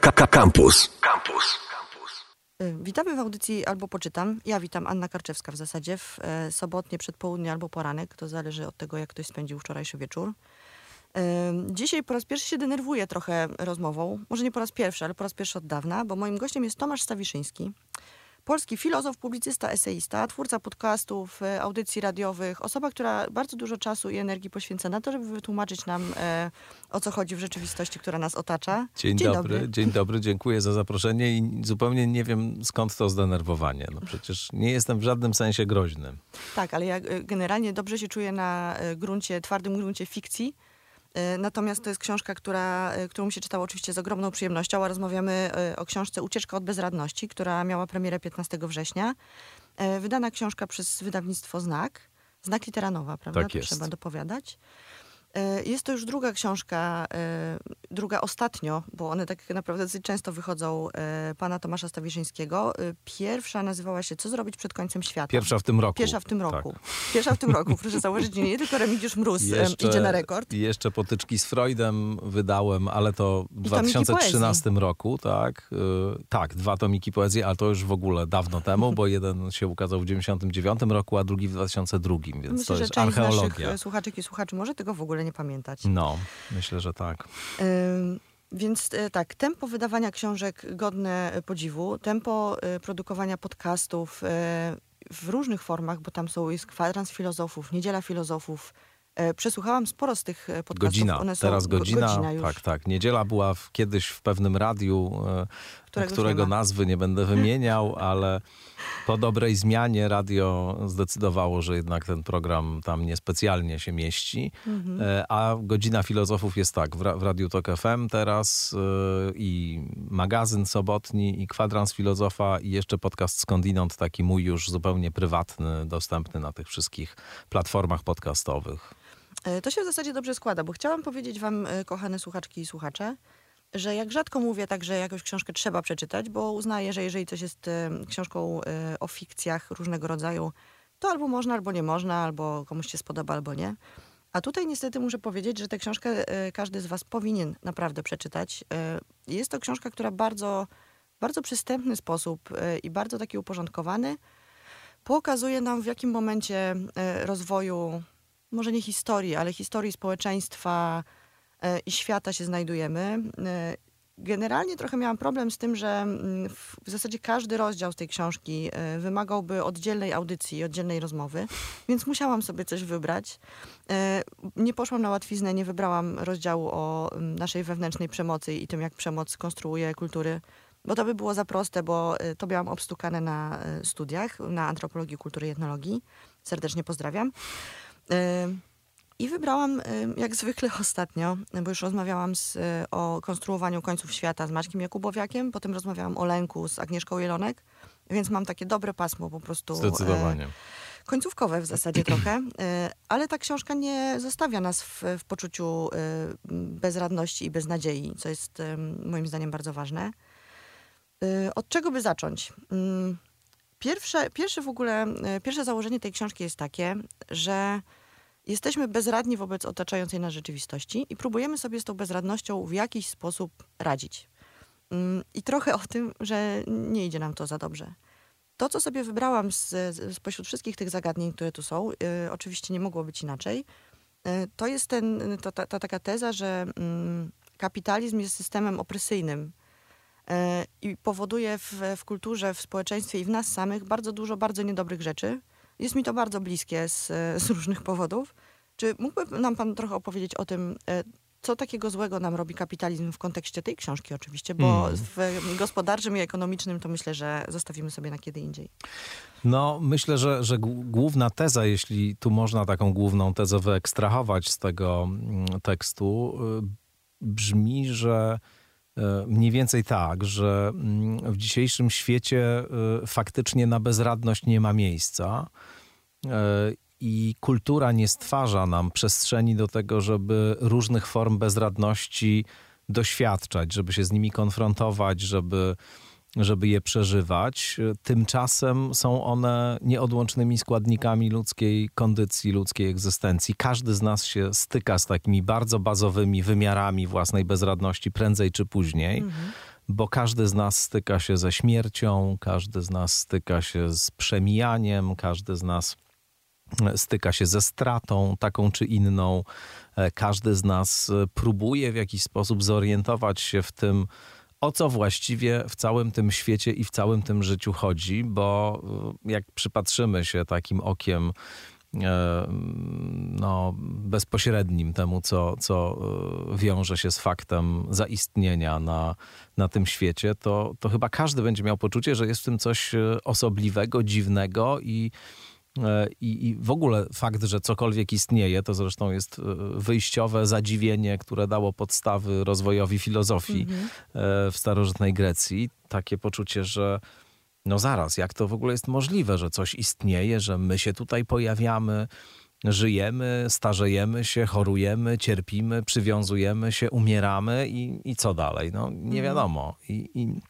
Campus. Campus. Y, Witamy w audycji Albo Poczytam. Ja witam, Anna Karczewska w zasadzie, w e, sobotnie przedpołudnie albo poranek. To zależy od tego, jak ktoś spędził wczorajszy wieczór. Y, Dzisiaj po raz pierwszy się denerwuję trochę rozmową. Może nie po raz pierwszy, ale po raz pierwszy od dawna, bo moim gościem jest Tomasz Stawiszyński. Polski filozof, publicysta, eseista, twórca podcastów, e, audycji radiowych. Osoba, która bardzo dużo czasu i energii poświęca na to, żeby wytłumaczyć nam, e, o co chodzi w rzeczywistości, która nas otacza. Dzień, dobry, dzień dobry, dziękuję za zaproszenie i zupełnie nie wiem skąd to zdenerwowanie. No przecież nie jestem w żadnym sensie groźny. Tak, ale ja e, generalnie dobrze się czuję na e, gruncie, twardym gruncie fikcji. E, Natomiast to jest książka, która, e, którą się czytało oczywiście z ogromną przyjemnością, a rozmawiamy e, o książce Ucieczka od bezradności, która miała premierę 15 września. Wydana książka przez wydawnictwo Znak. Znak literanowa, prawda? Tak To jest. Trzeba dopowiadać. E, Jest to już druga książka, e, druga ostatnio, bo one tak naprawdę dosyć często wychodzą, e, pana Tomasza Stawiszyńskiego. Pierwsza nazywała się Co zrobić przed końcem świata. Pierwsza w tym roku. Pierwsza w tym Tak. roku. Pierwsza w tym roku. Proszę założyć, nie tylko Remigiusz Mróz em, idzie na rekord. Jeszcze potyczki z Freudem wydałem, ale to w I tomiki 2013 roku, tak. Tak, dwa tomiki poezji, ale to już w ogóle dawno temu, bo jeden się ukazał w 99 roku, a drugi w 2002, więc Myślę, to że jest część z naszych archeologia. e, słuchaczek i słuchaczy może tego w ogóle nie pamiętać. No, myślę, że tak. Więc e, tak, tempo wydawania książek godne e, podziwu, tempo e, produkowania podcastów w różnych formach, bo tam są jest kwadrans filozofów, niedziela filozofów. Przesłuchałam sporo z tych podcastów. Godzina, teraz go- godzina. godzina tak, tak. Niedziela była w, kiedyś w pewnym radiu, Którego którego, nazwy nie będę wymieniał, ale po dobrej zmianie radio zdecydowało, że jednak ten program tam niespecjalnie się mieści. Mhm. E, A godzina filozofów jest tak, w, ra- w Radiu Tok FM teraz e, i magazyn sobotni i kwadrans filozofa i jeszcze podcast skądinąd, taki mój już zupełnie prywatny, dostępny na tych wszystkich platformach podcastowych. E, To się w zasadzie dobrze składa, bo chciałam powiedzieć wam, kochane słuchaczki i słuchacze, że jak rzadko mówię tak, że jakąś książkę trzeba przeczytać, bo uznaję, że jeżeli coś jest książką e, o fikcjach różnego rodzaju, to albo można, albo nie można, albo komuś się spodoba, albo nie. A tutaj niestety muszę powiedzieć, że tę książkę e, każdy z was powinien naprawdę przeczytać. E, Jest to książka, która bardzo, bardzo przystępny sposób i bardzo taki uporządkowany pokazuje nam, w jakim momencie rozwoju, może nie historii, ale historii społeczeństwa i świata się znajdujemy. E, Generalnie trochę miałam problem z tym, że mm, w zasadzie każdy rozdział z tej książki e, wymagałby oddzielnej audycji oddzielnej rozmowy, więc musiałam sobie coś wybrać. E, Nie poszłam na łatwiznę, nie wybrałam rozdziału o mm, naszej wewnętrznej przemocy i tym, jak przemoc konstruuje kultury, bo to by było za proste, bo e, to miałam obstukane na e, studiach, na antropologii, kultury i etnologii. Serdecznie pozdrawiam. E, I wybrałam, e, jak zwykle ostatnio, bo już rozmawiałam z, e, o konstruowaniu końców świata z Maćkiem Jakubowiakiem, potem rozmawiałam o lęku z Agnieszką Jelonek, więc mam takie dobre pasmo po prostu. e, Zdecydowanie. końcówkowe w zasadzie trochę, e, ale ta książka nie zostawia nas w, w poczuciu e, bezradności i beznadziei, co jest moim zdaniem bardzo ważne. Od czego by zacząć? Mm, Pierwsze, pierwsze w ogóle, pierwsze założenie tej książki jest takie, że jesteśmy bezradni wobec otaczającej nas rzeczywistości i próbujemy sobie z tą bezradnością w jakiś sposób radzić. Mm, I trochę o tym, że nie idzie nam to za dobrze. To, co sobie wybrałam z, spośród wszystkich tych zagadnień, które tu są, y, oczywiście nie mogło być inaczej, y, to jest ten, to, ta, ta taka teza, że mm, kapitalizm jest systemem opresyjnym y, i powoduje w, w kulturze, w społeczeństwie i w nas samych bardzo dużo bardzo niedobrych rzeczy. Jest mi to bardzo bliskie z, z różnych powodów. Czy mógłby nam pan trochę opowiedzieć o tym, y, co takiego złego nam robi kapitalizm w kontekście tej książki oczywiście, bo Mm. w gospodarczym i ekonomicznym to myślę, że zostawimy sobie na kiedy indziej. No, myślę, że, że główna teza, jeśli tu można taką główną tezę wyekstrahować z tego mm, tekstu, y, brzmi, że y, mniej więcej tak, że mm, w dzisiejszym świecie y, faktycznie na bezradność nie ma miejsca. I kultura nie stwarza nam przestrzeni do tego, żeby różnych form bezradności doświadczać, żeby się z nimi konfrontować, żeby żeby je przeżywać. Tymczasem są one nieodłącznymi składnikami ludzkiej kondycji, ludzkiej egzystencji. Każdy z nas się styka z takimi bardzo bazowymi wymiarami własnej bezradności prędzej czy później. bo każdy z nas styka się ze śmiercią, każdy z nas styka się z przemijaniem, każdy z nas styka się ze stratą taką czy inną. E, każdy z nas próbuje w jakiś sposób zorientować się w tym, o co właściwie w całym tym świecie i w całym tym życiu chodzi, bo e, jak przypatrzymy się takim okiem e, no, bezpośrednim temu, co, co wiąże się z faktem zaistnienia na, na tym świecie, to, to chyba każdy będzie miał poczucie, że jest w tym coś osobliwego, dziwnego i E, I, I, w ogóle fakt, że cokolwiek istnieje, to zresztą jest e, wyjściowe zadziwienie, które dało podstawy rozwojowi filozofii mhm. E, w starożytnej Grecji. Takie poczucie, że no zaraz, jak to w ogóle jest możliwe, że coś istnieje, że my się tutaj pojawiamy, żyjemy, starzejemy się, chorujemy, cierpimy, przywiązujemy się, umieramy i, i co dalej? No nie mhm. wiadomo. I, i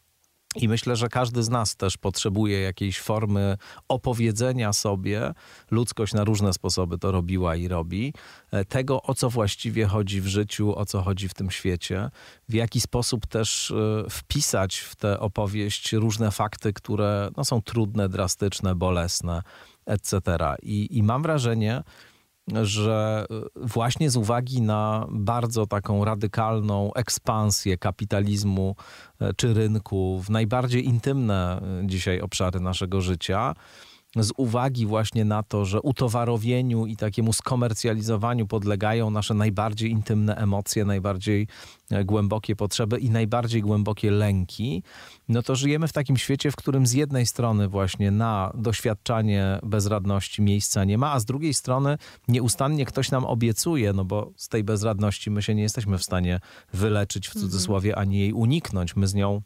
i myślę, że każdy z nas też potrzebuje jakiejś formy opowiedzenia sobie. Ludzkość na różne sposoby to robiła i robi. E, tego, o co właściwie chodzi w życiu, o co chodzi w tym świecie. W jaki sposób też e, wpisać w tę opowieść różne fakty, które no, są trudne, drastyczne, bolesne, etc. I, i mam wrażenie, że y, właśnie z uwagi na bardzo taką radykalną ekspansję kapitalizmu y, czy rynku w najbardziej intymne y, dzisiaj obszary naszego życia, z uwagi właśnie na to, że utowarowieniu i takiemu skomercjalizowaniu podlegają nasze najbardziej intymne emocje, najbardziej e, głębokie potrzeby i najbardziej głębokie lęki, no to żyjemy w takim świecie, w którym z jednej strony właśnie na doświadczanie bezradności miejsca nie ma, a z drugiej strony nieustannie ktoś nam obiecuje, no bo z tej bezradności my się nie jesteśmy w stanie wyleczyć w cudzysłowie, ani jej uniknąć. My z nią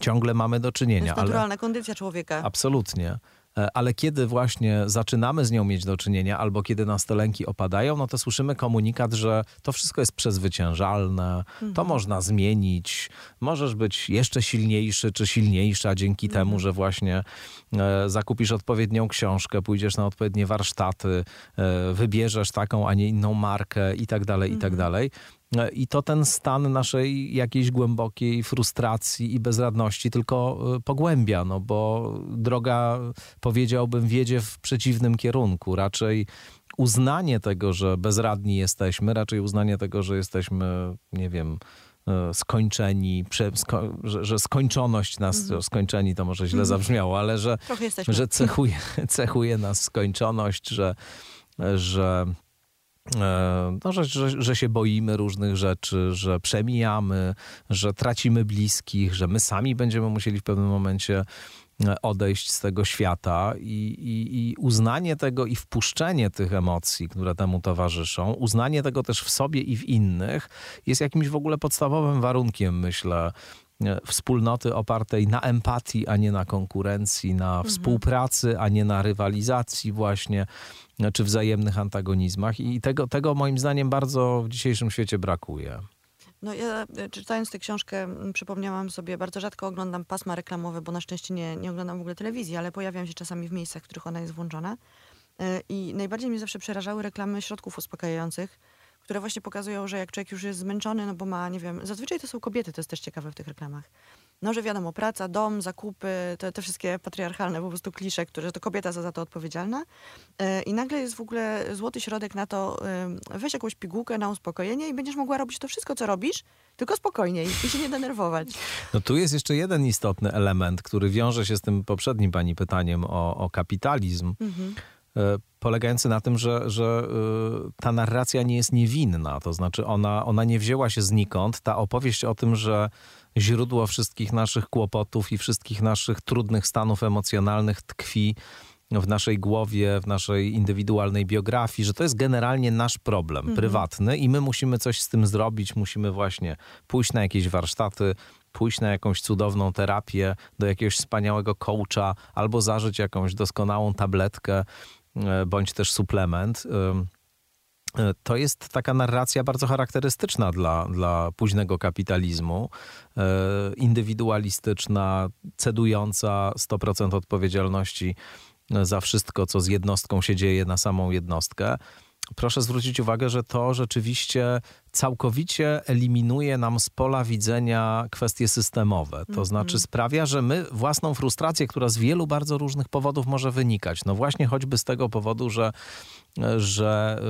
ciągle mamy do czynienia. To jest naturalna ale... kondycja człowieka. Absolutnie. E, ale kiedy właśnie zaczynamy z nią mieć do czynienia, albo kiedy nas te lęki opadają, no to słyszymy komunikat, że to wszystko jest przezwyciężalne, mhm. to można zmienić, możesz być jeszcze silniejszy czy silniejsza dzięki mhm. temu, że właśnie e, zakupisz odpowiednią książkę, pójdziesz na odpowiednie warsztaty, e, wybierzesz taką, a nie inną markę i tak dalej, i tak mhm. dalej. I to ten stan naszej jakiejś głębokiej frustracji i bezradności tylko y, pogłębia, no bo droga, powiedziałbym, wiedzie w przeciwnym kierunku. Raczej uznanie tego, że bezradni jesteśmy, raczej uznanie tego, że jesteśmy, nie wiem, y, skończeni, sko że, że, skończoność nas, mhm. skończeni to może źle mhm. zabrzmiało, ale że, że cechuje, cechuje nas skończoność, że, że no, że, że, że, się boimy różnych rzeczy, że przemijamy, że tracimy bliskich, że my sami będziemy musieli w pewnym momencie e, odejść z tego świata i, i, i, uznanie tego i wpuszczenie tych emocji, które temu towarzyszą, uznanie tego też w sobie i w innych jest jakimś w ogóle podstawowym warunkiem, myślę, e, wspólnoty opartej na empatii, a nie na konkurencji, na mhm. współpracy, a nie na rywalizacji właśnie czy wzajemnych antagonizmach i tego, tego moim zdaniem bardzo w dzisiejszym świecie brakuje. No ja e, czytając tę książkę przypomniałam sobie, bardzo rzadko oglądam pasma reklamowe, bo na szczęście nie, nie oglądam w ogóle telewizji, ale pojawiam się czasami w miejscach, w których ona jest włączona. E, I najbardziej mnie zawsze przerażały reklamy środków uspokajających, które właśnie pokazują, że jak człowiek już jest zmęczony, no bo ma, nie wiem, zazwyczaj to są kobiety, to jest też ciekawe w tych reklamach no, że wiadomo, praca, dom, zakupy, te, te wszystkie patriarchalne po prostu klisze, które, że to kobieta za, za to odpowiedzialna. E, I nagle jest w ogóle złoty środek na to, weź jakąś pigułkę na uspokojenie i będziesz mogła robić to wszystko, co robisz, tylko spokojniej i się nie denerwować. No tu jest jeszcze jeden istotny element, który wiąże się z tym poprzednim pani pytaniem o, o kapitalizm. Mhm e, polegający na tym, że, że e, ta narracja nie jest niewinna. To znaczy, ona, ona nie wzięła się znikąd. Ta opowieść o tym, że źródło wszystkich naszych kłopotów i wszystkich naszych trudnych stanów emocjonalnych tkwi w naszej głowie, w naszej indywidualnej biografii, że to jest generalnie nasz problem mhm. prywatny i my musimy coś z tym zrobić, musimy właśnie pójść na jakieś warsztaty, pójść na jakąś cudowną terapię, do jakiegoś wspaniałego coacha albo zażyć jakąś doskonałą tabletkę e, bądź też suplement. E, to jest taka narracja bardzo charakterystyczna dla, dla późnego kapitalizmu, e, indywidualistyczna, cedująca 100% odpowiedzialności za wszystko, co z jednostką się dzieje na samą jednostkę. Proszę zwrócić uwagę, że to rzeczywiście całkowicie eliminuje nam z pola widzenia kwestie systemowe. To znaczy sprawia, że my własną frustrację, która z wielu bardzo różnych powodów może wynikać, no właśnie choćby z tego powodu, że że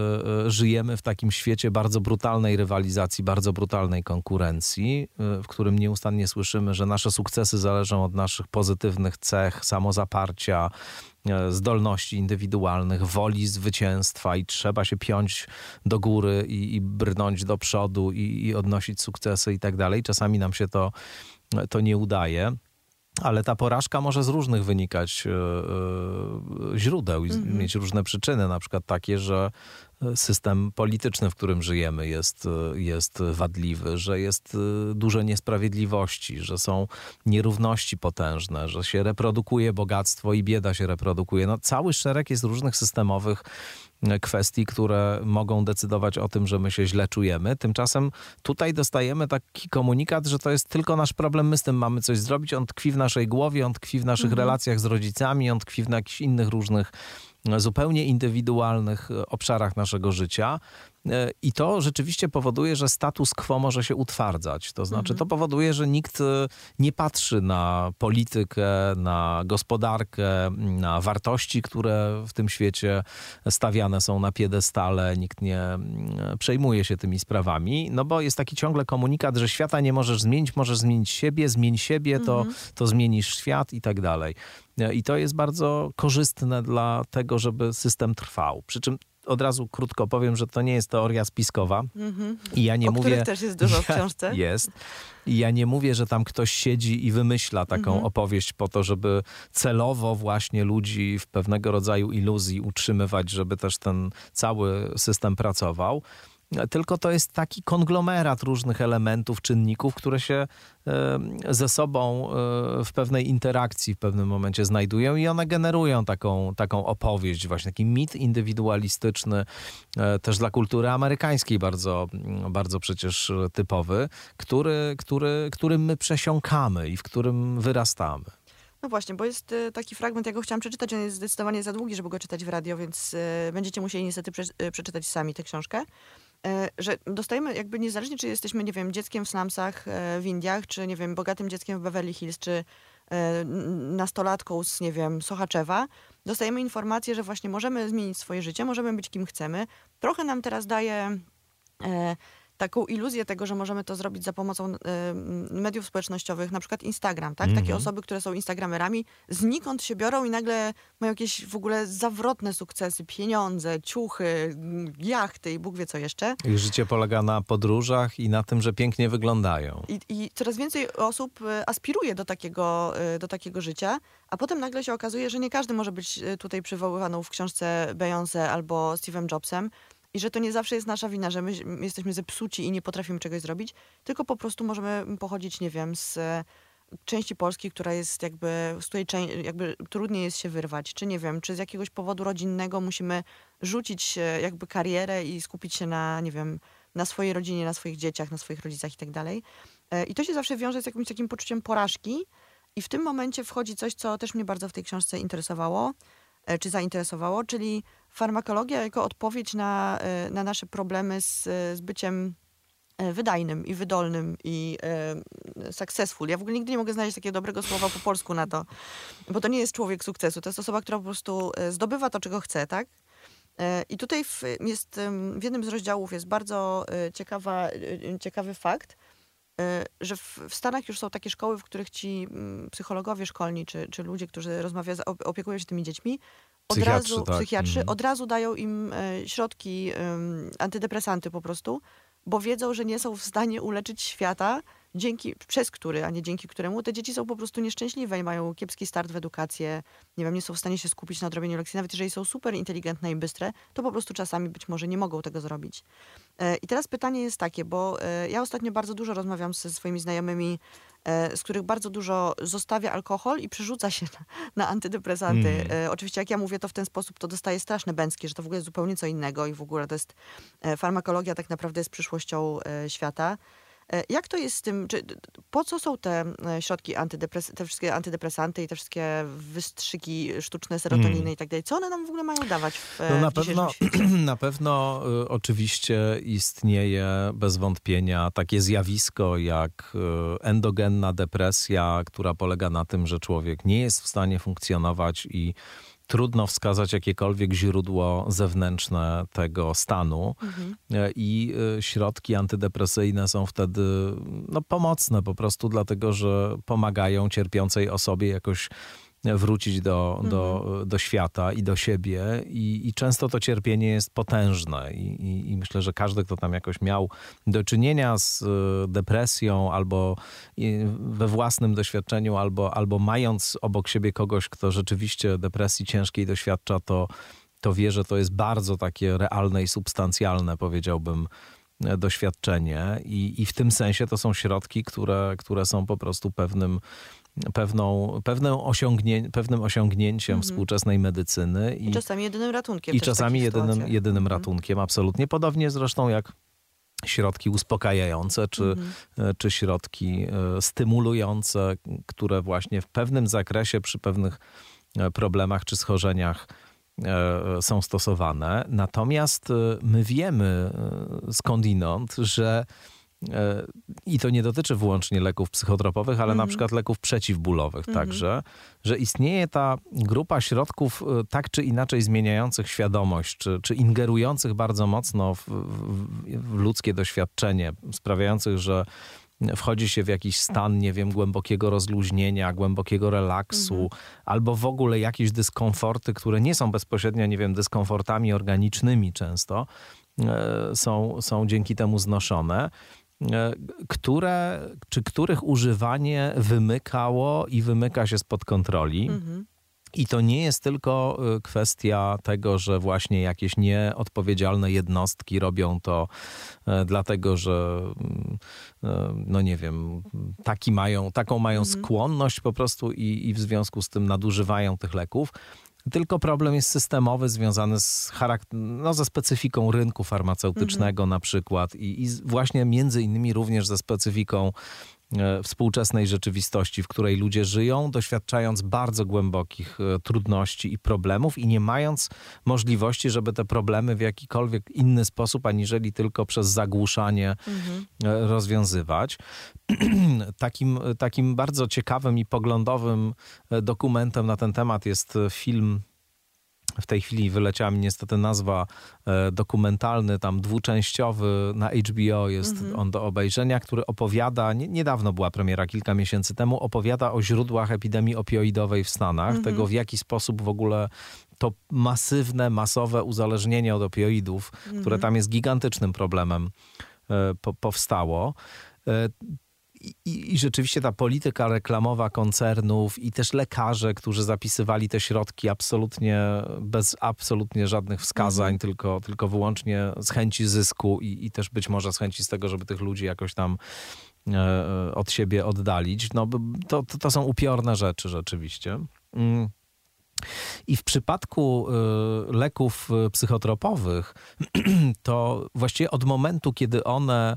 y, y, żyjemy w takim świecie bardzo brutalnej rywalizacji, bardzo brutalnej konkurencji, y, w którym nieustannie słyszymy, że nasze sukcesy zależą od naszych pozytywnych cech, samozaparcia, zdolności indywidualnych, woli zwycięstwa i trzeba się piąć do góry i, i brnąć do przodu i, i odnosić sukcesy i tak dalej. Czasami nam się to, to nie udaje. Ale ta porażka może z różnych wynikać e, e, źródeł i Mhm. mieć różne przyczyny, na przykład takie, że system polityczny, w którym żyjemy, jest, jest wadliwy, że jest e, dużo niesprawiedliwości, że są nierówności potężne, że się reprodukuje bogactwo i bieda się reprodukuje. No, cały szereg jest różnych systemowych e, kwestii, które mogą decydować o tym, że my się źle czujemy. Tymczasem tutaj dostajemy taki komunikat, że to jest tylko nasz problem, my z tym mamy coś zrobić. On tkwi w naszej głowie, on tkwi w naszych relacjach z rodzicami, on tkwi w jakichś innych różnych zupełnie indywidualnych e, obszarach naszego życia. E, I to rzeczywiście powoduje, że status quo może się utwardzać. To znaczy, to powoduje, że nikt e, nie patrzy na politykę, na gospodarkę, na wartości, które w tym świecie stawiane są na piedestale. Nikt nie mm, przejmuje się tymi sprawami, no bo jest taki ciągle komunikat, że świata nie możesz zmienić, możesz zmienić siebie, zmień siebie, to, to zmienisz świat i tak dalej. E, I to jest bardzo korzystne dla tego, żeby system trwał. Przy czym od razu krótko powiem, że to nie jest teoria spiskowa. I ja nie o mówię. też jest dużo w Ja- książce. Jest. I ja nie mówię, że tam ktoś siedzi i wymyśla taką Mhm. opowieść po to, żeby celowo właśnie ludzi w pewnego rodzaju iluzji utrzymywać, żeby też ten cały system pracował. Tylko to jest taki konglomerat różnych elementów, czynników, które się ze sobą e, w pewnej interakcji w pewnym momencie znajdują i one generują taką, taką opowieść, właśnie taki mit indywidualistyczny, e, też dla kultury amerykańskiej bardzo, bardzo przecież typowy, który, który, którym my przesiąkamy i w którym wyrastamy. No właśnie, bo jest e, taki fragment, ja go chciałam przeczytać, on jest zdecydowanie za długi, żeby go czytać w radio, więc będziecie musieli niestety prze, przeczytać sami tę książkę. E, że dostajemy jakby niezależnie, czy jesteśmy, nie wiem, dzieckiem w slumsach e, w Indiach, czy, nie wiem, bogatym dzieckiem w Beverly Hills, czy e, nastolatką z, nie wiem, Sochaczewa, dostajemy informację, że właśnie możemy zmienić swoje życie, możemy być kim chcemy. Trochę nam teraz daje taką iluzję tego, że możemy to zrobić za pomocą m, mediów społecznościowych, na przykład Instagram, tak? Takie osoby, które są Instagramerami, znikąd się biorą i nagle mają jakieś w ogóle zawrotne sukcesy, pieniądze, ciuchy, m, jachty i Bóg wie co jeszcze. Ich życie polega na podróżach i na tym, że pięknie wyglądają. I, I coraz więcej osób e, aspiruje do takiego, e, do takiego życia, a potem nagle się okazuje, że nie każdy może być e, tutaj przywoływaną w książce Beyoncé albo Steve'em Jobsem i że to nie zawsze jest nasza wina, że my my jesteśmy zepsuci i nie potrafimy czegoś zrobić, tylko po prostu możemy pochodzić, nie wiem, z e, części Polski, która jest jakby, z której jakby trudniej jest się wyrwać, czy nie wiem, czy z jakiegoś powodu rodzinnego musimy rzucić jakby karierę i skupić się na, nie wiem, na swojej rodzinie, na swoich dzieciach, na swoich rodzicach i tak dalej. E, I to się zawsze wiąże z jakimś takim poczuciem porażki. I w tym momencie wchodzi coś, co też mnie bardzo w tej książce interesowało, e, czy zainteresowało, czyli farmakologia jako odpowiedź na, e, na nasze problemy z, z byciem e, wydajnym i wydolnym i e, successful. Ja w ogóle nigdy nie mogę znaleźć takiego dobrego słowa po polsku na to, bo to nie jest człowiek sukcesu, to jest osoba, która po prostu e, zdobywa to, czego chce, tak? E, I tutaj w, jest, w jednym z rozdziałów jest bardzo e, ciekawa, e, ciekawy fakt, e, że w, w Stanach już są takie szkoły, w których ci psychologowie szkolni, czy, czy ludzie, którzy rozmawia, opiekują się tymi dziećmi, od Psychiatrzy, razu, tak. psychiatrzy, Mhm. od razu dają im e, środki, antydepresanty po prostu, bo wiedzą, że nie są w stanie uleczyć świata, dzięki, przez który, a nie dzięki któremu te dzieci są po prostu nieszczęśliwe i mają kiepski start w edukację, nie wiem, nie są w stanie się skupić na odrobieniu lekcji, nawet jeżeli są super inteligentne i bystre, to po prostu czasami być może nie mogą tego zrobić. E, I teraz pytanie jest takie, bo e, ja ostatnio bardzo dużo rozmawiam ze swoimi znajomymi, z których bardzo dużo zostawia alkohol i przerzuca się na, na antydepresanty. Mm. E, Oczywiście jak ja mówię to w ten sposób, to dostaję straszne bęcki, że to w ogóle jest zupełnie co innego i w ogóle to jest e, farmakologia tak naprawdę jest przyszłością e, świata. E, Jak to jest z tym, czy, po co są te e, środki antydepres, te wszystkie antydepresanty i te wszystkie wystrzyki sztuczne serotoniny i tak dalej? Co one nam w ogóle mają dawać w, e, No na w pewno, na pewno y, oczywiście istnieje bez wątpienia takie zjawisko jak y, endogenna depresja, która polega na tym, że człowiek nie jest w stanie funkcjonować i trudno wskazać jakiekolwiek źródło zewnętrzne tego stanu. E, i y, środki antydepresyjne są wtedy no, pomocne po prostu dlatego, że pomagają cierpiącej osobie jakoś wrócić do, do, do świata i do siebie. I, i często to cierpienie jest potężne. I, i, i myślę, że każdy, kto tam jakoś miał do czynienia z y, depresją albo we własnym doświadczeniu, albo, albo mając obok siebie kogoś, kto rzeczywiście depresji ciężkiej doświadcza, to, to wie, że to jest bardzo takie realne i substancjalne, powiedziałbym, e, doświadczenie. I, i w tym sensie to są środki, które, które są po prostu pewnym, pewną, pewną osiągnię, pewnym osiągnięciem współczesnej medycyny I czasami jedynym ratunkiem i czasami jedynym, jedynym Mhm. ratunkiem, absolutnie. Podobnie zresztą jak środki uspokajające, czy, Mhm. e, czy środki e, stymulujące, które właśnie w pewnym zakresie przy pewnych e, problemach czy schorzeniach e, są stosowane. Natomiast my wiemy skądinąd, że i to nie dotyczy wyłącznie leków psychotropowych, ale na przykład leków przeciwbólowych także, że istnieje ta grupa środków e, tak czy inaczej zmieniających świadomość, czy, czy ingerujących bardzo mocno w, w, w ludzkie doświadczenie, sprawiających, że wchodzi się w jakiś stan, nie wiem, głębokiego rozluźnienia, głębokiego relaksu, albo w ogóle jakieś dyskomforty, które nie są bezpośrednio, nie wiem, dyskomfortami organicznymi często, e, są, są dzięki temu znoszone, e, które, czy których używanie wymykało i wymyka się spod kontroli. Mhm. I to nie jest tylko y, kwestia tego, że właśnie jakieś nieodpowiedzialne jednostki robią to e, dlatego, że mm, e, no nie wiem, taki mają, taką mają skłonność po prostu i, i w związku z tym nadużywają tych leków. Tylko problem jest systemowy, związany z no, ze specyfiką rynku farmaceutycznego na przykład i, i właśnie między innymi również ze specyfiką współczesnej rzeczywistości, w której ludzie żyją, doświadczając bardzo głębokich e, trudności i problemów i nie mając możliwości, żeby te problemy w jakikolwiek inny sposób, aniżeli tylko przez zagłuszanie e, rozwiązywać. takim, takim bardzo ciekawym i poglądowym e, dokumentem na ten temat jest e, film w tej chwili wyleciała mi niestety nazwa e, dokumentalny, tam dwuczęściowy na HBO jest on do obejrzenia, który opowiada, nie, niedawno była premiera, kilka miesięcy temu, opowiada o źródłach epidemii opioidowej w Stanach, tego w jaki sposób w ogóle to masywne, masowe uzależnienie od opioidów, które tam jest gigantycznym problemem, e, po, powstało. E, i, I rzeczywiście ta polityka reklamowa koncernów i też lekarze, którzy zapisywali te środki absolutnie bez absolutnie żadnych wskazań, tylko, tylko wyłącznie z chęci zysku i, i też być może z chęci z tego, żeby tych ludzi jakoś tam e, od siebie oddalić. No, to, to, to są upiorne rzeczy rzeczywiście. Mm. I w przypadku y, leków psychotropowych, to właściwie od momentu, kiedy one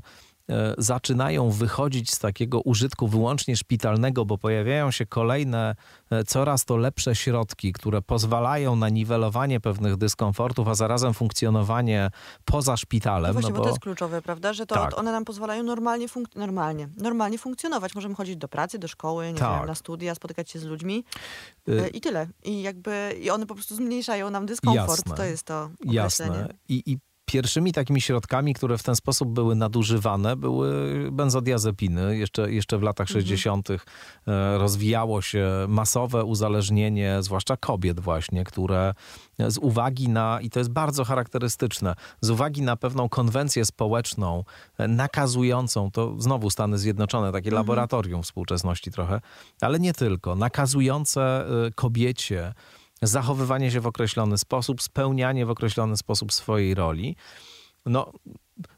zaczynają wychodzić z takiego użytku wyłącznie szpitalnego, bo pojawiają się kolejne, y, coraz to lepsze środki, które pozwalają na niwelowanie pewnych dyskomfortów, a zarazem funkcjonowanie poza No szpitalem. właśnie, no bo to jest kluczowe, prawda? Że to Tak. one nam pozwalają normalnie, funk- normalnie, normalnie funkcjonować. Możemy chodzić do pracy, do szkoły, nie Tak. wiem, na studia, spotykać się z ludźmi Y, e, i tyle. I jakby i one po prostu zmniejszają nam dyskomfort. Jasne. To jest to Jasne. określenie. I, I pierwszymi takimi środkami, które w ten sposób były nadużywane, były benzodiazepiny. Jeszcze, jeszcze w latach 60. e, rozwijało się masowe uzależnienie, zwłaszcza kobiet właśnie, które z uwagi na, i to jest bardzo charakterystyczne, z uwagi na pewną konwencję społeczną e, nakazującą, to znowu Stany Zjednoczone, takie laboratorium współczesności trochę, ale nie tylko, nakazujące e, kobiecie zachowywanie się w określony sposób, spełnianie w określony sposób swojej roli. No,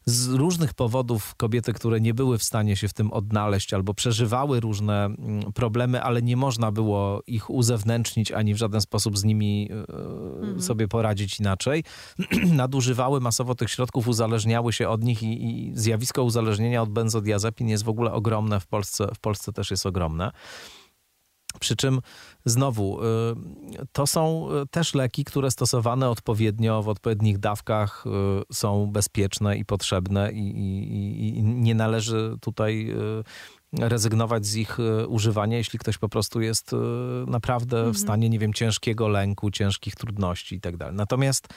z różnych powodów kobiety, które nie były w stanie się w tym odnaleźć albo przeżywały różne mm, problemy, ale nie można było ich uzewnętrznić ani w żaden sposób z nimi mhm. sobie poradzić inaczej, nadużywały masowo tych środków, uzależniały się od nich i, i zjawisko uzależnienia od benzodiazepin jest w ogóle ogromne w Polsce, w Polsce też jest ogromne. Przy czym znowu, y, to są y, też leki, które stosowane odpowiednio, w odpowiednich dawkach y, są bezpieczne i potrzebne, i, i, i nie należy tutaj rezygnować z ich e, używania, jeśli ktoś po prostu jest e, naprawdę mhm. w stanie, nie wiem, ciężkiego lęku, ciężkich trudności i tak dalej. Natomiast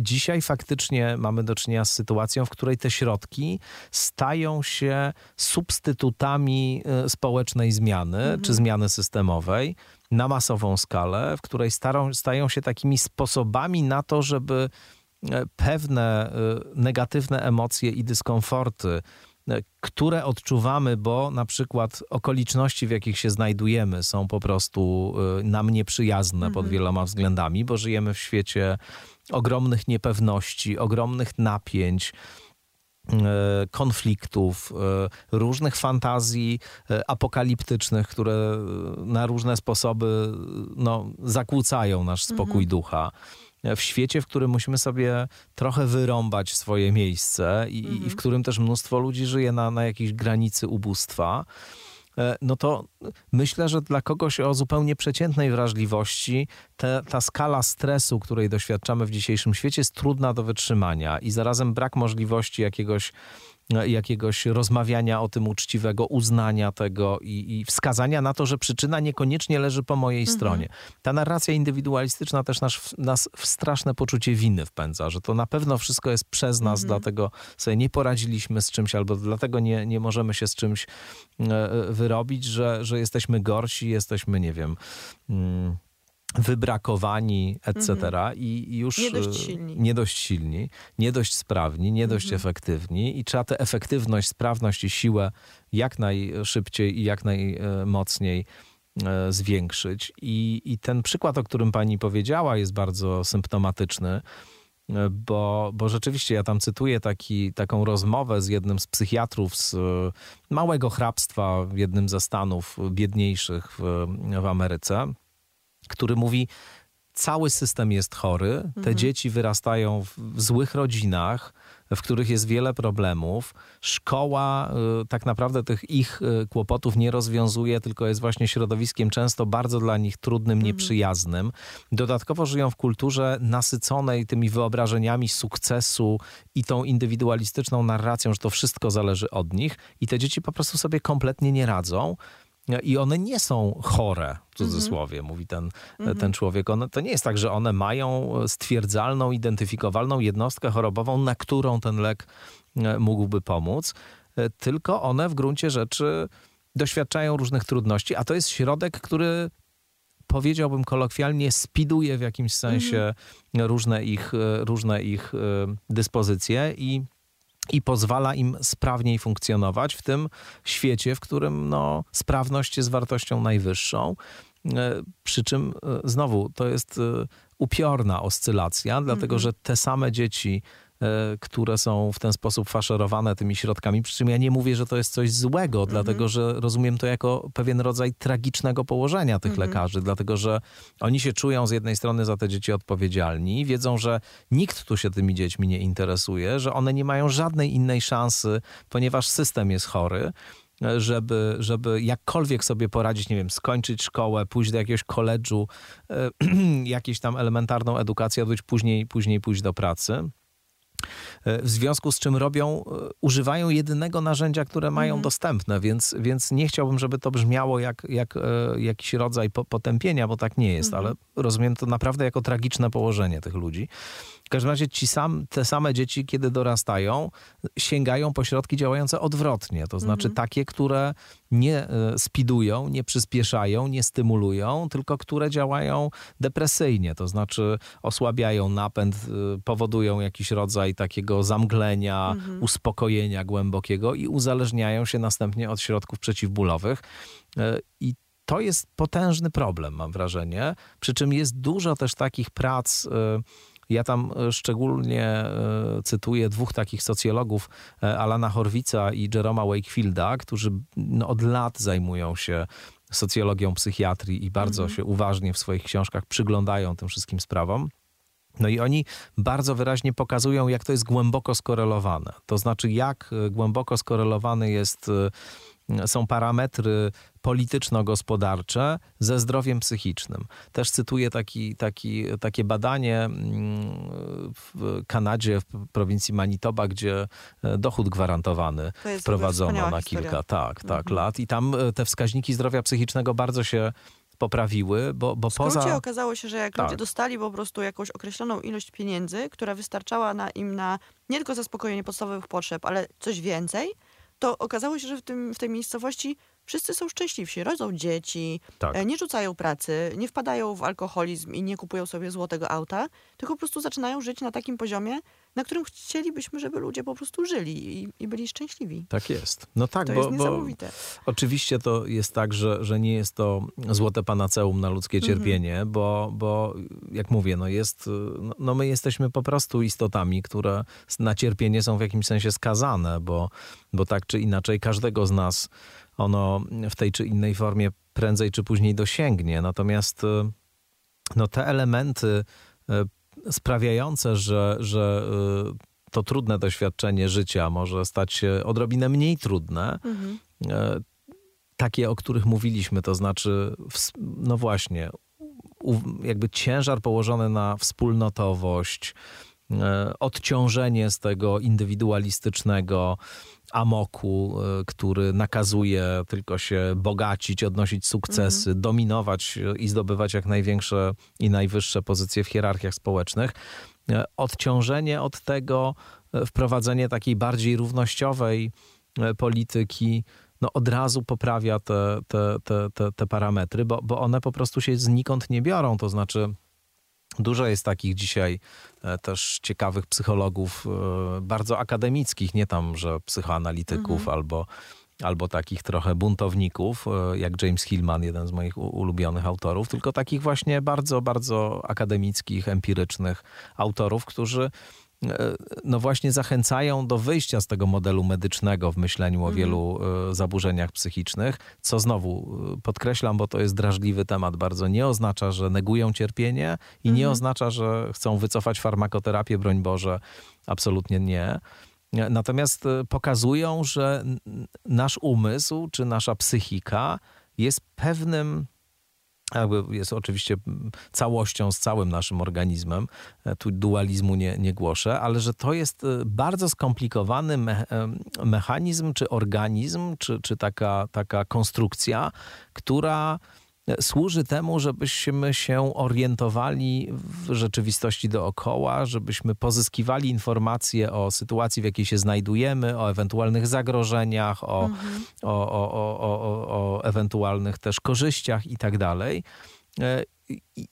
dzisiaj faktycznie mamy do czynienia z sytuacją, w której te środki stają się substytutami e, społecznej zmiany mhm. czy zmiany systemowej na masową skalę, w której starą, stają się takimi sposobami na to, żeby pewne negatywne emocje i dyskomforty E, które odczuwamy, bo na przykład okoliczności, w jakich się znajdujemy, są po prostu e, nam nieprzyjazne mhm. pod wieloma względami, bo żyjemy w świecie ogromnych niepewności, ogromnych napięć e, konfliktów, różnych fantazji apokaliptycznych, które na różne sposoby no, zakłócają nasz spokój mhm. ducha w świecie, w którym musimy sobie trochę wyrąbać swoje miejsce i, mhm. i w mhm. którym też mnóstwo ludzi żyje na, na jakiejś granicy ubóstwa, e, no to myślę, że dla kogoś o zupełnie przeciętnej wrażliwości te, ta skala stresu, której doświadczamy w dzisiejszym świecie, jest trudna do wytrzymania i zarazem brak możliwości jakiegoś jakiegoś rozmawiania o tym uczciwego, uznania tego i, i wskazania na to, że przyczyna niekoniecznie leży po mojej mhm. stronie. Ta narracja indywidualistyczna też nas, nas w straszne poczucie winy wpędza, że to na pewno wszystko jest przez nas, mhm. dlatego sobie nie poradziliśmy z czymś albo dlatego nie, nie możemy się z czymś e, e, wyrobić, że, że jesteśmy gorsi, jesteśmy, nie wiem... Mm, wybrakowani, etc. Mhm. I już nie dość e, silni, nie dość, silni, nie dość sprawni, nie dość mhm. efektywni i trzeba tę efektywność, sprawność i siłę jak najszybciej i jak najmocniej e, zwiększyć. I, I ten przykład, o którym pani powiedziała, jest bardzo symptomatyczny, e, bo, bo rzeczywiście ja tam cytuję taki, taką rozmowę z jednym z psychiatrów z małego hrabstwa w jednym ze stanów biedniejszych w, w Ameryce który mówi, cały system jest chory, te mhm. dzieci wyrastają w złych rodzinach, w których jest wiele problemów. Szkoła y, tak naprawdę tych ich y, kłopotów nie rozwiązuje, tylko jest właśnie środowiskiem często bardzo dla nich trudnym, mhm. nieprzyjaznym. Dodatkowo żyją w kulturze nasyconej tymi wyobrażeniami sukcesu i tą indywidualistyczną narracją, że to wszystko zależy od nich i te dzieci po prostu sobie kompletnie nie radzą. I one nie są chore, w cudzysłowie, mm -hmm. mówi ten, mm -hmm. ten człowiek. One, to nie jest tak, że one mają stwierdzalną, identyfikowalną jednostkę chorobową, na którą ten lek e, mógłby pomóc, e, tylko one w gruncie rzeczy doświadczają różnych trudności, a to jest środek, który powiedziałbym kolokwialnie, spiduje w jakimś sensie mm -hmm. różne, ich, e, różne ich dyspozycje i i pozwala im sprawniej funkcjonować w tym świecie, w którym no, sprawność jest wartością najwyższą. E, przy czym e, znowu to jest e, upiorna oscylacja, dlatego mhm. że te same dzieci które są w ten sposób faszerowane tymi środkami. Przy czym ja nie mówię, że to jest coś złego, mhm. dlatego że rozumiem to jako pewien rodzaj tragicznego położenia tych mhm. lekarzy, dlatego że oni się czują z jednej strony za te dzieci odpowiedzialni, wiedzą, że nikt tu się tymi dziećmi nie interesuje, że one nie mają żadnej innej szansy, ponieważ system jest chory żeby, żeby jakkolwiek sobie poradzić, nie wiem, skończyć szkołę, pójść do jakiegoś koledżu, e, jakieś tam elementarną edukację odbyć, później, później pójść do pracy. E, w związku z czym robią, e, używają jedynego narzędzia, które mają mhm. dostępne, więc, więc nie chciałbym, żeby to brzmiało jak, jak e, jakiś rodzaj potępienia, bo tak nie jest, mhm. ale rozumiem to naprawdę jako tragiczne położenie tych ludzi. W każdym razie ci sam, te same dzieci, kiedy dorastają, sięgają po środki działające odwrotnie. To znaczy mhm. takie, które nie e, spidują, nie przyspieszają, nie stymulują, tylko które działają depresyjnie. To znaczy osłabiają napęd, e, powodują jakiś rodzaj takiego zamglenia, mhm. uspokojenia głębokiego i uzależniają się następnie od środków przeciwbólowych. E, I to jest potężny problem, mam wrażenie. Przy czym jest dużo też takich prac Ja tam szczególnie cytuję dwóch takich socjologów, Alana Horwica i Jeroma Wakefielda, którzy no, od lat zajmują się socjologią psychiatrii i bardzo mhm. się uważnie w swoich książkach przyglądają tym wszystkim sprawom. No i oni bardzo wyraźnie pokazują, jak to jest głęboko skorelowane. To znaczy, jak e, głęboko skorelowany jest e, są parametry polityczno-gospodarcze ze zdrowiem psychicznym. Też cytuję taki, taki, takie badanie mm, w Kanadzie, w prowincji Manitoba, gdzie e, dochód gwarantowany wprowadzono na kilka tak, tak, mhm. lat. I tam te wskaźniki zdrowia psychicznego bardzo się poprawiły, bo, bo w poza... okazało się, że jak tak. ludzie dostali po prostu jakąś określoną ilość pieniędzy, która wystarczała na im na nie tylko zaspokojenie podstawowych potrzeb, ale coś więcej, to okazało się, że w, tym, w tej miejscowości wszyscy są szczęśliwsi, rodzą dzieci, tak. E, nie rzucają pracy, nie wpadają w alkoholizm i nie kupują sobie złotego auta, tylko po prostu zaczynają żyć na takim poziomie, na którym chcielibyśmy, żeby ludzie po prostu żyli i, i byli szczęśliwi. Tak jest. No tak, to bo, jest niesamowite. Bo oczywiście to jest tak, że, że nie jest to złote panaceum na ludzkie mhm. cierpienie, mm -hmm. bo, bo jak mówię, no jest, no, no my jesteśmy po prostu istotami, które na cierpienie są w jakimś sensie skazane, bo, bo tak czy inaczej każdego z nas ono w tej czy innej formie prędzej czy później dosięgnie. Natomiast no, te elementy e, sprawiające, że, że y, to trudne doświadczenie życia może stać się odrobinę mniej trudne. Mhm. E, takie, o których mówiliśmy, to znaczy, no właśnie, jakby ciężar położony na wspólnotowość, odciążenie z tego indywidualistycznego amoku, e, który nakazuje tylko się bogacić, odnosić sukcesy, mhm. dominować i zdobywać jak największe i najwyższe pozycje w hierarchiach społecznych. E, odciążenie od tego, e, wprowadzenie takiej bardziej równościowej polityki, no od razu poprawia te, te, te, te, te parametry, bo, bo one po prostu się znikąd nie biorą. To znaczy, Dużo jest takich dzisiaj e, też ciekawych psychologów, e, bardzo akademickich, nie tam, że psychoanalityków mhm. albo, albo takich trochę buntowników, e, jak James Hillman, jeden z moich ulubionych autorów, tylko takich właśnie bardzo, bardzo akademickich, empirycznych autorów, którzy no właśnie zachęcają do wyjścia z tego modelu medycznego w myśleniu o mhm. wielu e, zaburzeniach psychicznych, co znowu e, podkreślam, bo to jest drażliwy temat bardzo, nie oznacza, że negują cierpienie i nie mhm. oznacza, że chcą wycofać farmakoterapię, broń Boże, absolutnie nie. Natomiast pokazują, że nasz umysł czy nasza psychika jest pewnym jest oczywiście całością z całym naszym organizmem, e, tu dualizmu nie, nie głoszę, ale że to jest e, bardzo skomplikowany me e, mechanizm, czy organizm, czy, czy taka, taka konstrukcja, która służy temu, żebyśmy się orientowali w rzeczywistości dookoła, żebyśmy pozyskiwali informacje o sytuacji, w jakiej się znajdujemy, o ewentualnych zagrożeniach, o, mhm. o, o, o, o, o ewentualnych też korzyściach i tak dalej. E,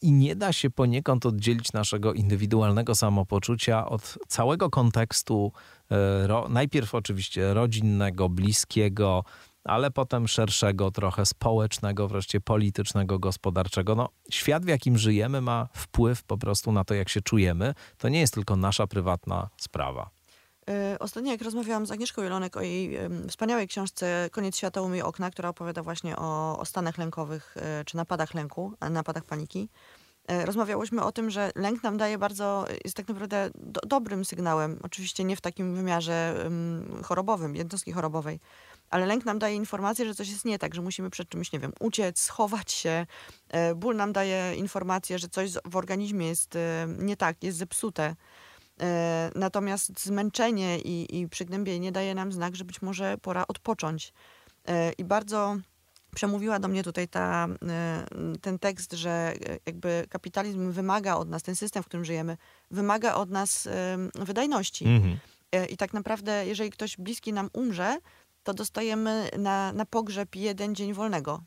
I nie da się poniekąd oddzielić naszego indywidualnego samopoczucia od całego kontekstu, e, najpierw oczywiście rodzinnego, bliskiego, ale potem szerszego, trochę społecznego, wreszcie politycznego, gospodarczego. No, świat, w jakim żyjemy, ma wpływ po prostu na to, jak się czujemy. To nie jest tylko nasza prywatna sprawa. E, ostatnio, jak rozmawiałam z Agnieszką Jelonek o jej wspaniałej książce Koniec świata umyj okna, która opowiada właśnie o, o stanach lękowych e, czy napadach lęku, napadach paniki, rozmawiałyśmy o tym, że lęk nam daje bardzo, jest tak naprawdę do, dobrym sygnałem. Oczywiście nie w takim wymiarze um, chorobowym, jednostki chorobowej, ale lęk nam daje informację, że coś jest nie tak, że musimy przed czymś, nie wiem, uciec, schować się. E, ból nam daje informację, że coś w organizmie jest e, nie tak, jest zepsute. E, natomiast zmęczenie i, i przygnębienie daje nam znak, że być może pora odpocząć. I bardzo przemówiła do mnie tutaj ta, ten tekst, że jakby kapitalizm wymaga od nas, ten system, w którym żyjemy, wymaga od nas wydajności. Mhm. I tak naprawdę, jeżeli ktoś bliski nam umrze, to dostajemy na, na pogrzeb jeden dzień wolnego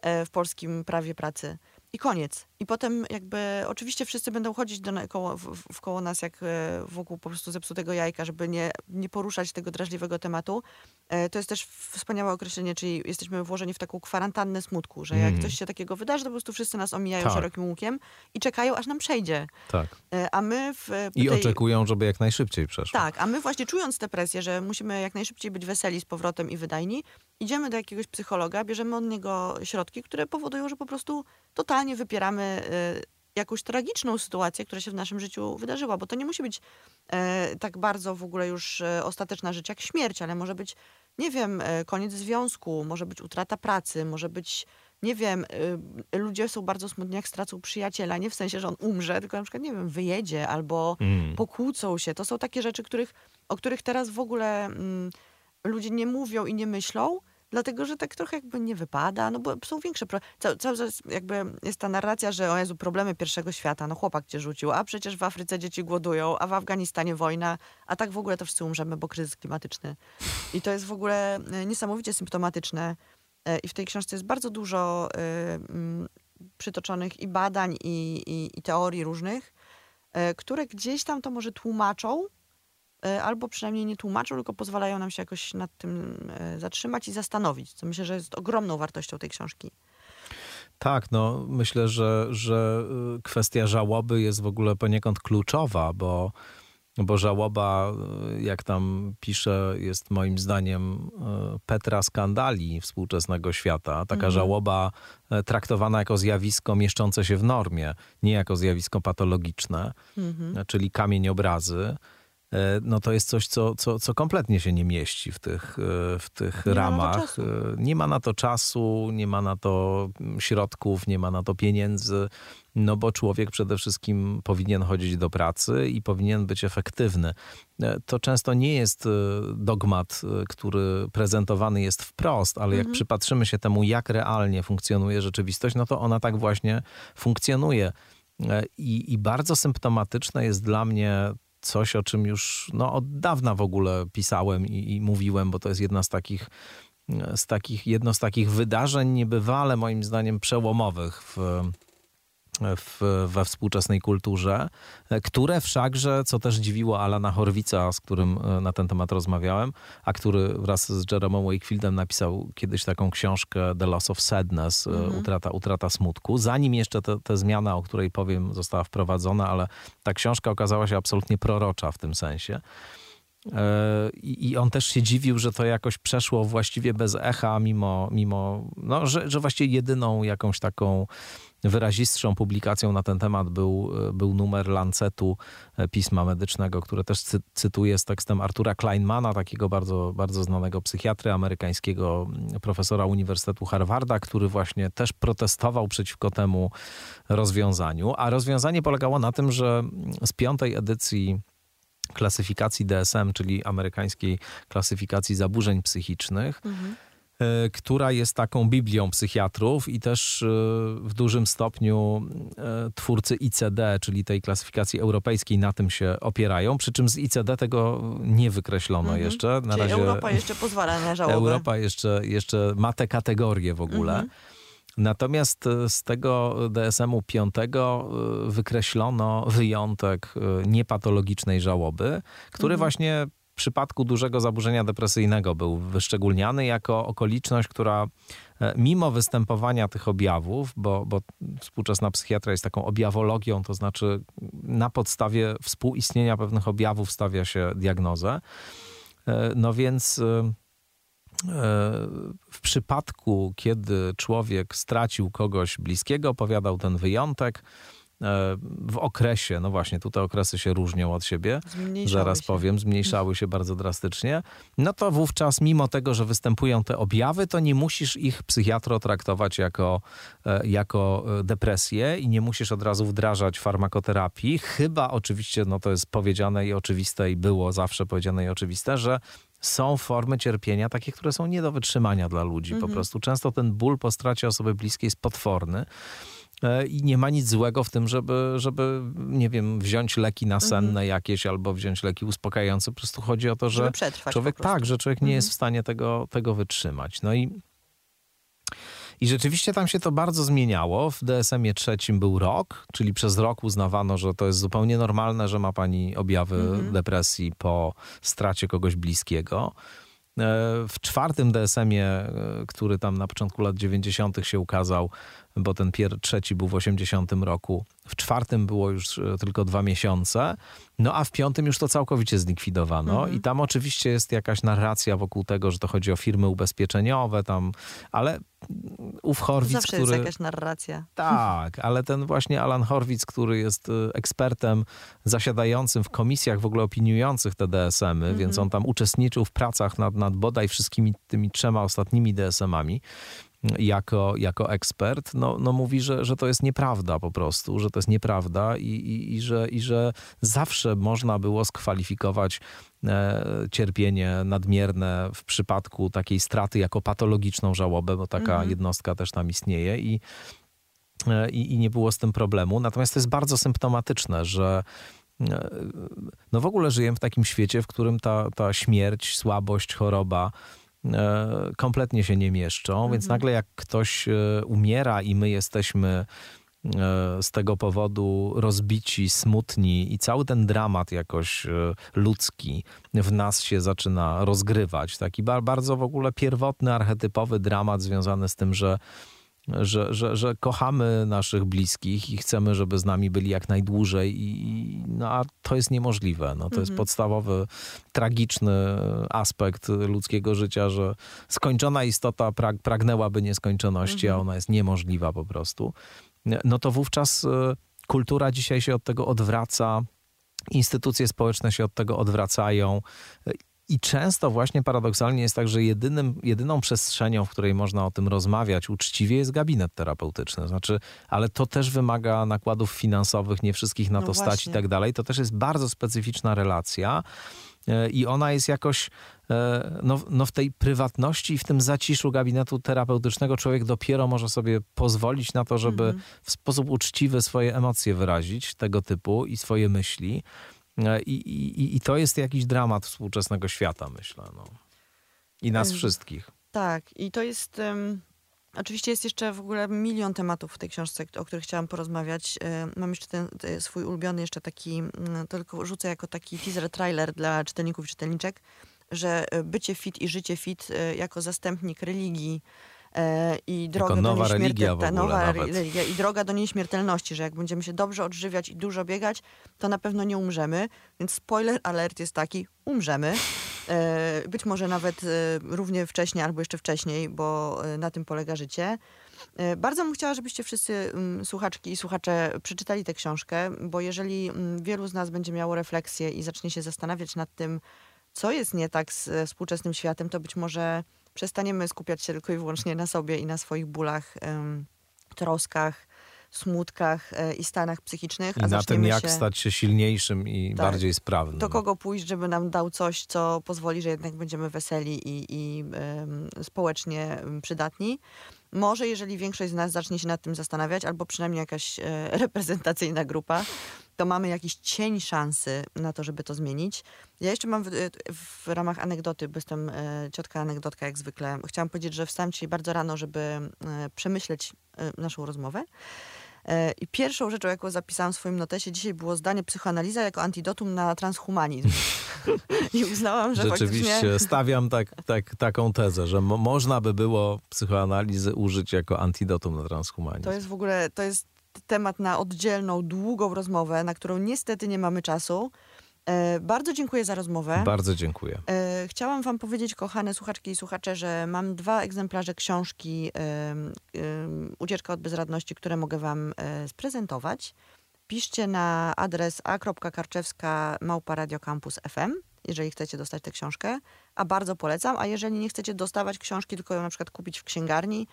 e, w polskim prawie pracy. i koniec. I potem jakby oczywiście wszyscy będą chodzić do, koło, w, w koło nas jak e, wokół po prostu zepsutego jajka, żeby nie, nie poruszać tego drażliwego tematu. E, to jest też wspaniałe określenie, czyli jesteśmy włożeni w taką kwarantannę smutku, że jak Mm. coś się takiego wydarzy, to po prostu wszyscy nas omijają Tak. szerokim łukiem i czekają, aż nam przejdzie. Tak. E, A my w I tej... oczekują, żeby jak najszybciej przeszło. Tak, a my właśnie czując tę presję, że musimy jak najszybciej być weseli z powrotem i wydajni, idziemy do jakiegoś psychologa, bierzemy od niego środki, które powodują, że po prostu totalnie wypieramy jakąś tragiczną sytuację, która się w naszym życiu wydarzyła, bo to nie musi być e, tak bardzo w ogóle już e, ostateczna rzecz jak śmierć, ale może być, nie wiem, e, koniec związku, może być utrata pracy, może być, nie wiem, y, ludzie są bardzo smutni, jak stracą przyjaciela, nie w sensie, że on umrze, tylko na przykład, nie wiem, wyjedzie albo Mm. pokłócą się. To są takie rzeczy, których, o których teraz w ogóle mm, ludzie nie mówią i nie myślą, dlatego że tak trochę jakby nie wypada, no bo są większe problemy. Cały, czas jakby jest ta narracja, że o Jezu, problemy pierwszego świata, no chłopak cię rzucił, a przecież w Afryce dzieci głodują, a w Afganistanie wojna, a tak w ogóle to wszyscy umrzemy, bo kryzys klimatyczny. I to jest w ogóle e, niesamowicie symptomatyczne E, i w tej książce jest bardzo dużo mm, przytoczonych i badań, i, i, i teorii różnych, e, które gdzieś tam to może tłumaczą, albo przynajmniej nie tłumaczą, tylko pozwalają nam się jakoś nad tym e, zatrzymać i zastanowić, co myślę, że jest ogromną wartością tej książki. Tak, no myślę, że, że y, kwestia żałoby jest w ogóle poniekąd kluczowa, bo, bo żałoba, y, jak tam pisze, jest moim zdaniem y, Petra skandali współczesnego świata. Taka Mhm. żałoba e, traktowana jako zjawisko mieszczące się w normie, nie jako zjawisko patologiczne, Mhm. e, czyli kamień obrazy. E, No to jest coś, co, co, co kompletnie się nie mieści w tych, e, w tych Nie ma ramach. czasu. E, Nie ma na to czasu, nie ma na to mm, środków, nie ma na to pieniędzy, no bo człowiek przede wszystkim powinien chodzić do pracy i powinien być efektywny. To często nie jest dogmat, który prezentowany jest wprost, ale jak przypatrzymy się temu, jak realnie funkcjonuje rzeczywistość, no to ona tak właśnie funkcjonuje. I, I bardzo symptomatyczne jest dla mnie coś, o czym już no, od dawna w ogóle pisałem i, i mówiłem, bo to jest jedna z takich, z takich, jedno z takich wydarzeń niebywale moim zdaniem przełomowych w, w, we współczesnej kulturze, które wszakże, co też dziwiło Alana Horwica, z którym e, na ten temat rozmawiałem, a który wraz z Jeremem Wakefieldem napisał kiedyś taką książkę The Loss of Sadness, e, utrata, utrata smutku. Zanim jeszcze te zmiana, o której powiem, została wprowadzona, ale ta książka okazała się absolutnie prorocza w tym sensie. E, I on też się dziwił, że to jakoś przeszło właściwie bez echa, mimo, mimo no, że, że właściwie jedyną jakąś taką wyrazistszą publikacją na ten temat był, był numer Lancetu e, pisma medycznego, które też cy, cytuję z tekstem Artura Kleinmana, takiego bardzo, bardzo znanego psychiatry amerykańskiego, mm, profesora Uniwersytetu Harvarda, który właśnie też protestował przeciwko temu rozwiązaniu. A rozwiązanie polegało na tym, że z piątej edycji klasyfikacji DSM, czyli amerykańskiej klasyfikacji zaburzeń psychicznych, e, która jest taką biblią psychiatrów i też e, w dużym stopniu e, twórcy ICD, czyli tej klasyfikacji europejskiej, na tym się opierają. Przy czym z ICD tego nie wykreślono jeszcze. Na Mhm. Czyli razie Europa jeszcze pozwala na żałobę. Europa jeszcze, jeszcze ma te kategorie w ogóle. Mhm. Natomiast e, z tego DSM-u 5 wykreślono wyjątek e, niepatologicznej żałoby, który właśnie w przypadku dużego zaburzenia depresyjnego był wyszczególniany jako okoliczność, która e, mimo występowania tych objawów, bo, bo współczesna psychiatria jest taką objawologią, to znaczy na podstawie współistnienia pewnych objawów stawia się diagnozę. E, No więc e, w przypadku, kiedy człowiek stracił kogoś bliskiego, powiadał ten wyjątek, e, w okresie, no właśnie, tutaj okresy się różnią od siebie, Zmniejszały zaraz się. powiem, zmniejszały się bardzo drastycznie, no to wówczas, mimo tego, że występują te objawy, to nie musisz ich psychiatro traktować jako, e, jako e, depresję i nie musisz od razu wdrażać farmakoterapii, chyba oczywiście, no to jest powiedziane i oczywiste i było zawsze powiedziane i oczywiste, że są formy cierpienia takie, które są nie do wytrzymania dla ludzi. Po prostu często ten ból po stracie osoby bliskiej jest potworny. E, I nie ma nic złego w tym, żeby, żeby nie wiem, wziąć leki nasenne jakieś albo wziąć leki uspokajające. Po prostu chodzi o to, że człowiek tak, że człowiek nie jest w stanie tego, tego wytrzymać. No i I rzeczywiście tam się to bardzo zmieniało. W DSM-ie trzecim był rok, czyli przez rok uznawano, że to jest zupełnie normalne, że ma pani objawy Mhm. depresji po stracie kogoś bliskiego. E, W czwartym DSM-ie, e, który tam na początku lat 90. się ukazał, bo ten pier, trzeci był w 80 roku, w czwartym było już e, tylko dwa miesiące, no a w piątym już to całkowicie zlikwidowano. Mhm. i tam oczywiście jest jakaś narracja wokół tego, że to chodzi o firmy ubezpieczeniowe tam, ale ów Horwitz, Zawsze który... jest jakaś narracja. Tak, ale ten właśnie Alan Horwitz, który jest y, ekspertem zasiadającym w komisjach w ogóle opiniujących te DSM-y, więc on tam uczestniczył w pracach nad, nad bodaj wszystkimi tymi trzema ostatnimi DSM-ami jako, jako ekspert, no, no mówi, że, że to jest nieprawda po prostu, że to jest nieprawda i, i, i, że, i że zawsze można było skwalifikować e, cierpienie nadmierne w przypadku takiej straty jako patologiczną żałobę, bo taka jednostka też tam istnieje i, e, i, i nie było z tym problemu. Natomiast to jest bardzo symptomatyczne, że e, no w ogóle żyjemy w takim świecie, w którym ta, ta śmierć, słabość, choroba kompletnie się nie mieszczą, więc nagle jak ktoś e, umiera i my jesteśmy e, z tego powodu rozbici, smutni i cały ten dramat jakoś e, ludzki w nas się zaczyna rozgrywać. Taki ba- bardzo w ogóle pierwotny, archetypowy dramat związany z tym, że że, że, że kochamy naszych bliskich i chcemy, żeby z nami byli jak najdłużej, i, no a to jest niemożliwe. No, to jest podstawowy, tragiczny aspekt ludzkiego życia, że skończona istota prag, pragnęłaby nieskończoności, a ona jest niemożliwa po prostu. No to wówczas e, kultura dzisiaj się od tego odwraca, instytucje społeczne się od tego odwracają. I często właśnie paradoksalnie jest tak, że jedynym, jedyną przestrzenią, w której można o tym rozmawiać uczciwie jest gabinet terapeutyczny. Znaczy, ale to też wymaga nakładów finansowych, nie wszystkich na No to stać właśnie. i tak dalej. To też jest bardzo specyficzna relacja e, i ona jest jakoś e, no, no w tej prywatności i w tym zaciszu gabinetu terapeutycznego człowiek dopiero może sobie pozwolić na to, żeby Mhm. w sposób uczciwy swoje emocje wyrazić tego typu i swoje myśli. E, I, i, I to jest jakiś dramat współczesnego świata, myślę. No. I nas wszystkich. Tak, i to jest. em, oczywiście jest jeszcze w ogóle milion tematów w tej książce, o których chciałam porozmawiać. Em, mam jeszcze ten, ten swój ulubiony, jeszcze taki, to tylko rzucę jako taki teaser trailer dla czytelników i czytelniczek, że e, bycie fit i życie fit e, jako zastępnik religii e, i droga nowa do nieśmiertelności. religia ogóle nowa nawet. religia i droga do nieśmiertelności, że jak będziemy się dobrze odżywiać i dużo biegać, to na pewno nie umrzemy. Więc spoiler alert jest taki, umrzemy. E, Być może nawet e, równie wcześnie albo jeszcze wcześniej, bo e, na tym polega życie. E, Bardzo bym chciała, żebyście wszyscy mm, słuchaczki i słuchacze przeczytali tę książkę, bo jeżeli mm, wielu z nas będzie miało refleksję i zacznie się zastanawiać nad tym, co jest nie tak z e, współczesnym światem, to być może przestaniemy skupiać się tylko i wyłącznie na sobie i na swoich bólach, troskach, smutkach e, i stanach psychicznych. I a na tym, jak się... stać się silniejszym i Tak. bardziej sprawnym. Do kogo pójść, żeby nam dał coś, co pozwoli, że jednak będziemy weseli i, i em, społecznie przydatni. Może jeżeli większość z nas zacznie się nad tym zastanawiać, albo przynajmniej jakaś e, reprezentacyjna grupa, to mamy jakiś cień szansy na to, żeby to zmienić. Ja jeszcze mam w, w ramach anegdoty, bo jestem e, ciotka anegdotka jak zwykle, chciałam powiedzieć, że wstałam dzisiaj bardzo rano, żeby e, przemyśleć e, naszą rozmowę. E, I pierwszą rzeczą, jaką zapisałam w swoim notesie dzisiaj było zdanie psychoanaliza jako antidotum na transhumanizm. I uznałam, że Rzeczywiście faktycznie... stawiam tak, tak, taką tezę, że mo można by było psychoanalizy użyć jako antidotum na transhumanizm. To jest w ogóle, to jest temat na oddzielną, długą rozmowę, na którą niestety nie mamy czasu. E, bardzo dziękuję za rozmowę. Bardzo dziękuję. E, Chciałam Wam powiedzieć, kochane słuchaczki i słuchacze, że mam dwa egzemplarze książki Ucieczka od bezradności, które mogę Wam e, sprezentować. Piszcie na adres a.karczewska.małparadiocampus.fm, jeżeli chcecie dostać tę książkę, a bardzo polecam. A jeżeli nie chcecie dostawać książki, tylko ją na przykład kupić w księgarni,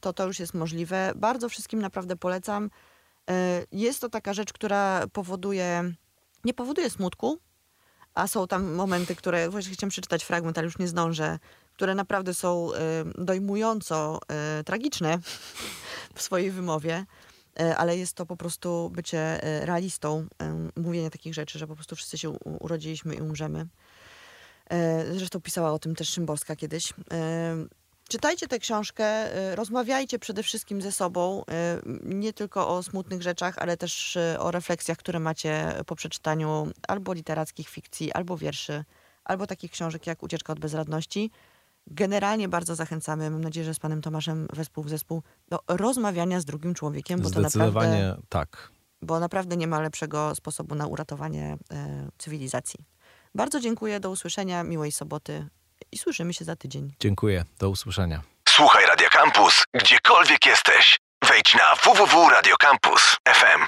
to to już jest możliwe. Bardzo wszystkim naprawdę polecam. E, Jest to taka rzecz, która powoduje, nie powoduje smutku, a są tam momenty, które, właśnie chciałam przeczytać fragment, ale już nie zdążę, które naprawdę są y, dojmująco tragiczne w swojej wymowie, ale jest to po prostu bycie realistą, mówienie takich rzeczy, że po prostu wszyscy się urodziliśmy i umrzemy. Zresztą pisała o tym też Szymborska kiedyś. Czytajcie tę książkę, y, rozmawiajcie przede wszystkim ze sobą, y, nie tylko o smutnych rzeczach, ale też y, o refleksjach, które macie po przeczytaniu albo literackich fikcji, albo wierszy, albo takich książek jak Ucieczka od bezradności. Generalnie bardzo zachęcamy, mam nadzieję, że z panem Tomaszem wespół w zespół, do rozmawiania z drugim człowiekiem, bo to naprawdę, tak. bo naprawdę nie ma lepszego sposobu na uratowanie cywilizacji. Bardzo dziękuję, do usłyszenia, miłej soboty i słyszymy się za tydzień. Dziękuję. Do usłyszenia. Słuchaj Radio Campus, gdziekolwiek jesteś. Wejdź na www.radiocampus.fm.